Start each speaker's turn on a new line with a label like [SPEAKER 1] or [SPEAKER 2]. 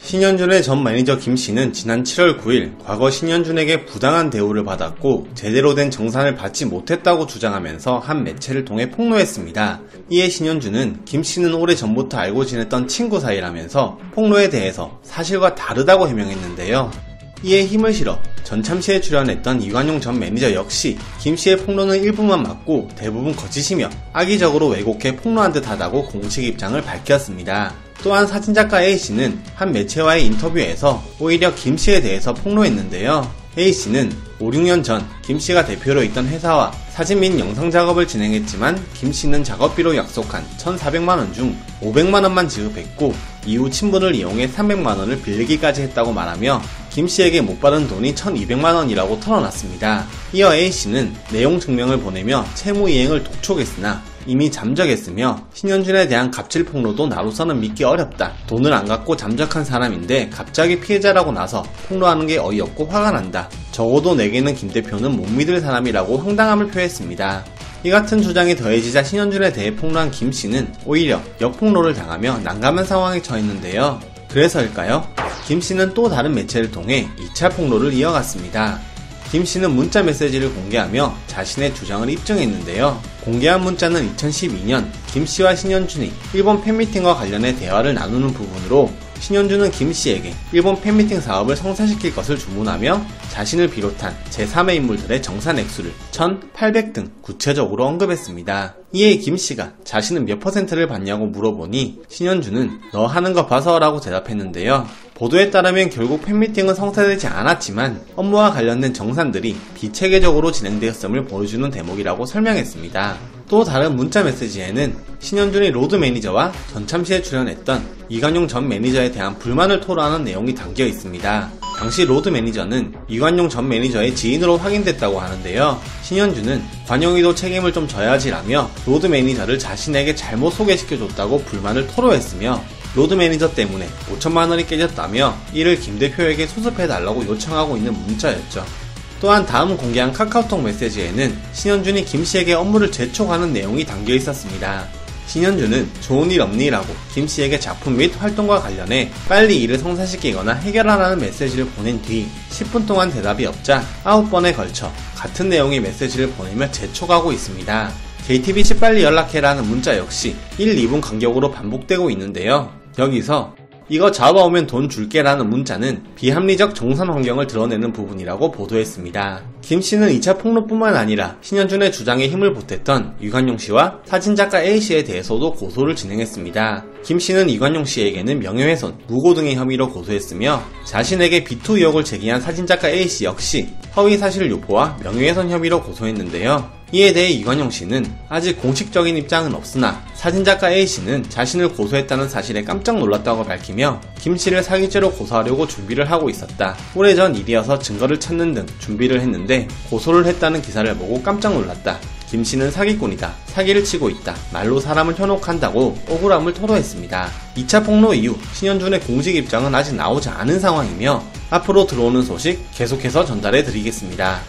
[SPEAKER 1] 신현준의 전 매니저 김 씨는 지난 7월 9일 과거 신현준에게 부당한 대우를 받았고 제대로 된 정산을 받지 못했다고 주장하면서 한 매체를 통해 폭로했습니다. 이에 신현준은 김 씨는 오래 전부터 알고 지냈던 친구 사이라면서 폭로에 대해서 사실과 다르다고 해명했는데요. 이에 힘을 실어 전참시에 출연했던 이관용 전 매니저 역시 김 씨의 폭로는 일부만 맞고 대부분 거짓이며 악의적으로 왜곡해 폭로한 듯하다고 공식 입장을 밝혔습니다. 또한 사진작가 A씨는 한 매체와의 인터뷰에서 오히려 김씨에 대해서 폭로했는데요. A씨는 5, 6년 전 김씨가 대표로 있던 회사와 사진 및 영상 작업을 진행했지만 김씨는 작업비로 약속한 1,400만원 중 500만원만 지급했고 이후 친분을 이용해 300만원을 빌리기까지 했다고 말하며 김씨에게 못 받은 돈이 1,200만원이라고 털어놨습니다. 이어 A씨는 내용 증명을 보내며 채무 이행을 독촉했으나 이미 잠적했으며 신현준에 대한 갑질 폭로도 나로서는 믿기 어렵다. 돈을 안 갖고 잠적한 사람인데 갑자기 피해자라고 나서 폭로하는 게 어이없고 화가 난다. 적어도 내게는 김 대표는 못 믿을 사람이라고 황당함을 표했습니다. 이 같은 주장이 더해지자 신현준에 대해 폭로한 김 씨는 오히려 역폭로를 당하며 난감한 상황에 처했는데요. 그래서일까요? 김 씨는 또 다른 매체를 통해 2차 폭로를 이어갔습니다. 김 씨는 문자 메시지를 공개하며 자신의 주장을 입증했는데요. 공개한 문자는 2012년 김 씨와 신현준이 일본 팬미팅과 관련해 대화를 나누는 부분으로 신현준은 김 씨에게 일본 팬미팅 사업을 성사시킬 것을 주문하며 자신을 비롯한 제3의 인물들의 정산 액수를 1,800등 구체적으로 언급했습니다. 이에 김 씨가 자신은 몇 퍼센트를 받냐고 물어보니 신현준은 너 하는 거 봐서 라고 대답했는데요. 보도에 따르면 결국 팬미팅은 성사되지 않았지만 업무와 관련된 정산들이 비체계적으로 진행되었음을 보여주는 대목이라고 설명했습니다. 또 다른 문자 메시지에는 신현준이 로드 매니저와 전참시에 출연했던 이관용 전 매니저에 대한 불만을 토로하는 내용이 담겨 있습니다. 당시 로드 매니저는 이관용 전 매니저의 지인으로 확인됐다고 하는데요. 신현준은 관용이도 책임을 좀 져야지라며 로드 매니저를 자신에게 잘못 소개시켜줬다고 불만을 토로했으며 로드 매니저 때문에 5천만 원이 깨졌다며 이를 김 대표에게 수습해달라고 요청하고 있는 문자였죠. 또한 다음 공개한 카카오톡 메시지에는 신현준이 김 씨에게 업무를 재촉하는 내용이 담겨 있었습니다. 신현준은 좋은 일 없니라고 김 씨에게 작품 및 활동과 관련해 빨리 일을 성사시키거나 해결하라는 메시지를 보낸 뒤 10분 동안 대답이 없자 9번에 걸쳐 같은 내용의 메시지를 보내며 재촉하고 있습니다. JTBC 빨리 연락해라는 문자 역시 1, 2분 간격으로 반복되고 있는데요. 여기서 이거 잡아오면 돈 줄게라는 문자는 비합리적 정산 환경을 드러내는 부분이라고 보도했습니다. 김 씨는 2차 폭로뿐만 아니라 신현준의 주장에 힘을 보탰던 유관용 씨와 사진작가 A 씨에 대해서도 고소를 진행했습니다. 김 씨는 이관용 씨에게는 명예훼손, 무고 등의 혐의로 고소했으며 자신에게 비투 의혹을 제기한 사진작가 A 씨 역시 허위 사실 유포와 명예훼손 혐의로 고소했는데요. 이에 대해 이관용 씨는 아직 공식적인 입장은 없으나 사진작가 A씨는 자신을 고소했다는 사실에 깜짝 놀랐다고 밝히며 김 씨를 사기죄로 고소하려고 준비를 하고 있었다. 오래전 일이어서 증거를 찾는 등 준비를 했는데 고소를 했다는 기사를 보고 깜짝 놀랐다. 김 씨는 사기꾼이다. 사기를 치고 있다. 말로 사람을 현혹한다고 억울함을 토로했습니다. 2차 폭로 이후 신현준의 공식 입장은 아직 나오지 않은 상황이며 앞으로 들어오는 소식 계속해서 전달해 드리겠습니다.